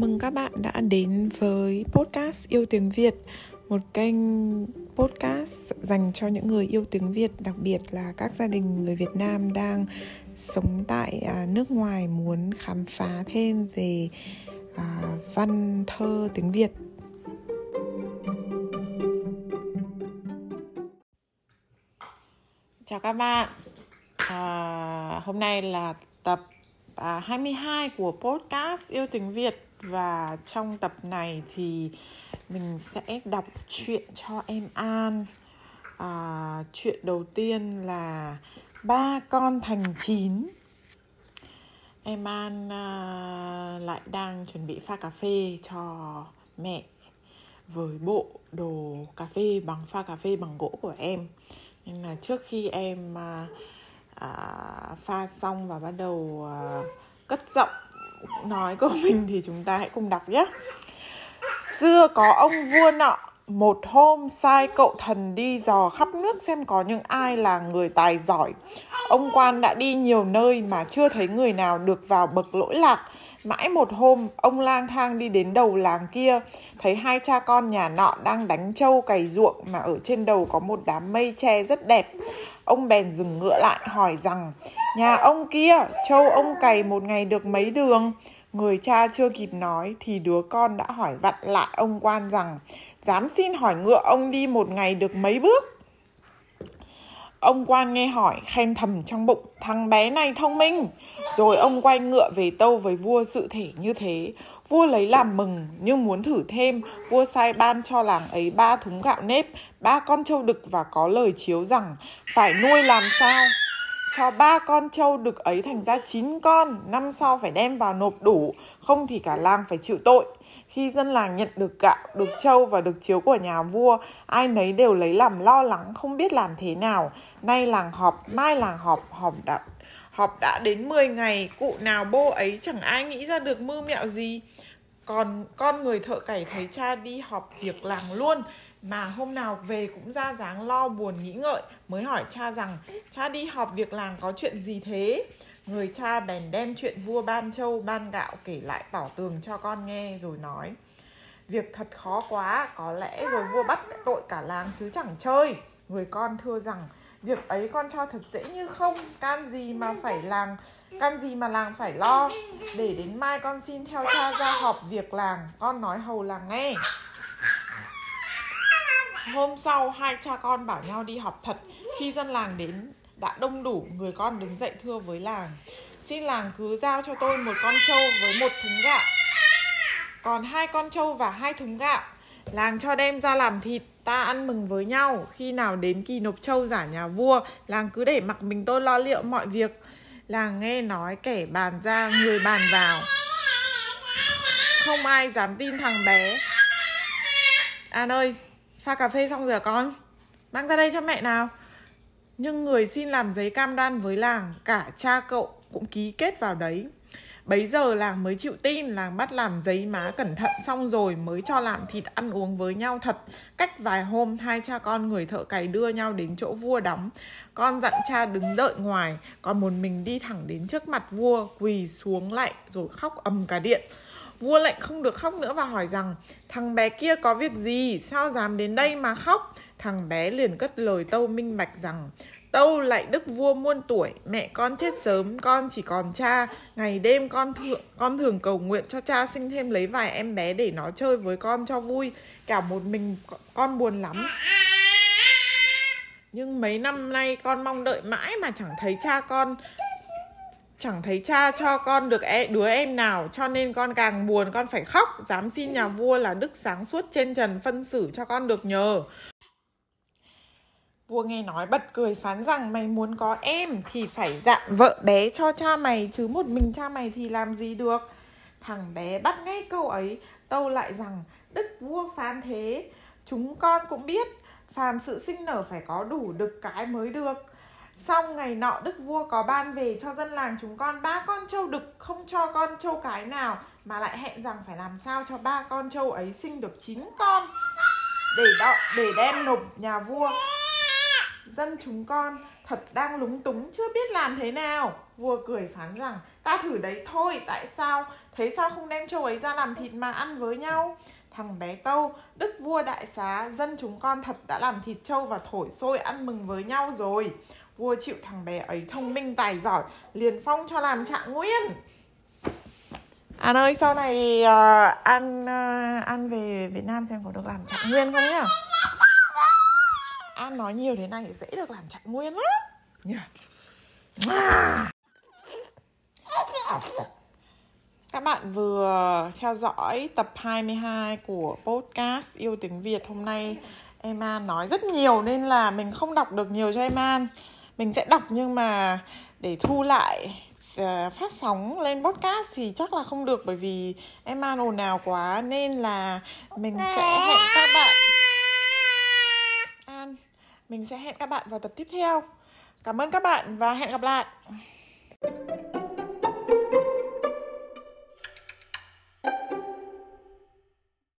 mừng các bạn đã đến với podcast Yêu Tiếng Việt Một kênh podcast dành cho những người yêu tiếng Việt Đặc biệt là các gia đình người Việt Nam đang sống tại à, nước ngoài Muốn khám phá thêm về à, văn thơ tiếng Việt. Chào các bạn. À, Hôm nay là tập à, 22 của podcast Yêu Tiếng Việt. Và trong tập này thì mình sẽ đọc truyện cho em An. À, chuyện đầu tiên là ba con thành chín. Em An à, lại đang chuẩn bị pha cà phê cho mẹ với bộ đồ cà phê bằng pha cà phê bằng gỗ của em. Nên là trước khi em à, à, pha xong và bắt đầu à, cất giọng nói của mình thì chúng ta hãy cùng đọc nhé. Xưa có ông vua nọ một hôm sai cậu thần đi dò khắp nước xem có những ai là người tài giỏi. Ông quan đã đi nhiều nơi mà chưa thấy người nào được vào bậc lỗi lạc. Mãi một hôm ông lang thang đi đến đầu làng kia thấy hai cha con nhà nọ đang đánh trâu cày ruộng mà ở trên đầu có một đám mây che rất đẹp ông bèn dừng ngựa lại hỏi rằng, nhà ông kia trâu ông cày một ngày được mấy đường? Người cha chưa kịp nói thì đứa con đã hỏi vặn lại ông quan rằng, dám xin hỏi ngựa ông đi một ngày được mấy bước? Ông quan nghe hỏi, khen thầm trong bụng, Thằng bé này thông minh. Rồi ông quay ngựa về tâu với vua sự thể như thế. Vua lấy làm mừng, Nhưng muốn thử thêm, Vua sai ban cho làng ấy ba thúng gạo nếp, Ba con trâu đực và có lời chiếu rằng, Phải nuôi làm sao? Cho ba con trâu đực ấy thành ra chín con, Năm sau phải đem vào nộp đủ, Không thì cả làng phải chịu tội khi dân làng nhận được gạo, được trâu và được chiếu của nhà vua, ai nấy đều lấy làm lo lắng không biết làm thế nào. Nay làng họp, mai làng họp, họp đã, họp đã đến 10 ngày, cụ nào bô ấy chẳng ai nghĩ ra được mưu mẹo gì. Còn con người thợ cày thấy cha đi họp việc làng luôn, mà hôm nào về cũng ra dáng lo buồn nghĩ ngợi mới hỏi cha rằng cha đi họp việc làng có chuyện gì thế? Người cha bèn đem chuyện vua ban châu ban gạo kể lại tỏ tường cho con nghe rồi nói Việc thật khó quá, có lẽ rồi vua bắt tội cả làng chứ chẳng chơi. Người con thưa rằng Việc ấy con cho thật dễ như không Can gì mà phải làng Can gì mà làng phải lo. Để đến mai con xin theo cha ra họp việc làng. Con nói hầu làng nghe. Hôm sau hai cha con bảo nhau đi học thật. Khi dân làng đến, đã đông đủ, người con đứng dậy thưa với làng. Xin làng cứ giao cho tôi một con trâu với một thúng gạo. Còn hai con trâu và hai thúng gạo. Làng cho đem ra làm thịt, ta ăn mừng với nhau. Khi nào đến kỳ nộp trâu giả nhà vua, làng cứ để mặc mình tôi lo liệu mọi việc. Làng nghe nói kẻ bàn ra, người bàn vào. Không ai dám tin thằng bé. An ơi pha cà phê xong rồi à con? Mang ra đây cho mẹ nào. Nhưng người xin làm giấy cam đoan với làng, cả cha cậu cũng ký kết vào đấy. Bấy giờ làng mới chịu tin, làng bắt làm giấy má cẩn thận xong rồi mới cho làm thịt ăn uống với nhau thật. Cách vài hôm, hai cha con người thợ cày đưa nhau đến chỗ vua đóng. Con dặn cha đứng đợi ngoài, còn một mình đi thẳng đến trước mặt vua, quỳ xuống lại rồi khóc ầm cả điện vua lệnh không được khóc nữa và hỏi rằng thằng bé kia có việc gì? Sao dám đến đây mà khóc? Thằng bé liền cất lời tâu minh bạch rằng Tâu lại đức vua muôn tuổi Mẹ con chết sớm Con chỉ còn cha. Ngày đêm con thường, con thường cầu nguyện cho cha sinh thêm lấy vài em bé Để nó chơi với con cho vui. Cả một mình con buồn lắm. Nhưng mấy năm nay con mong đợi mãi Mà chẳng thấy cha con. Chẳng thấy cha cho con được e, đứa em nào Cho nên con càng buồn con phải khóc Dám xin nhà vua là đức sáng suốt trên trần phân xử cho con được nhờ Vua nghe nói bật cười phán rằng mày muốn có em thì phải dặn vợ bé cho cha mày chứ một mình cha mày thì làm gì được. Thằng bé bắt ngay câu ấy, tâu lại rằng đức vua phán thế, chúng con cũng biết phàm sự sinh nở phải có đủ đực cái mới được. Xong ngày nọ đức vua có ban về cho dân làng chúng con ba con trâu đực không cho con trâu cái nào mà lại hẹn rằng phải làm sao cho ba con trâu ấy sinh được chín con. Để đọ, để đem nộp nhà vua. Dân chúng con Thật đang lúng túng chưa biết làm thế nào. Vua cười phán rằng Ta thử đấy thôi tại sao? Thế sao không đem trâu ấy ra làm thịt mà ăn với nhau? Thằng bé Tâu, đức vua đại xá, dân chúng con thật đã làm thịt trâu và thổi sôi ăn mừng với nhau rồi. Vua chịu thằng bé ấy thông minh tài giỏi, liền phong cho làm trạng nguyên. An ơi, sau này uh, An uh, An về Việt Nam xem có được làm trạng nguyên không nhá? An nói nhiều thế này dễ được làm trạng nguyên lắm. Nhá. Các bạn vừa theo dõi tập 22 của podcast Yêu tiếng Việt hôm nay Em An nói rất nhiều nên là mình không đọc được nhiều cho em An mình sẽ đọc nhưng mà để thu lại uh, phát sóng lên podcast thì chắc là không được bởi vì em ăn ồn ào quá nên là mình sẽ hẹn các bạn. An, mình sẽ hẹn các bạn vào tập tiếp theo. Cảm ơn các bạn và hẹn gặp lại.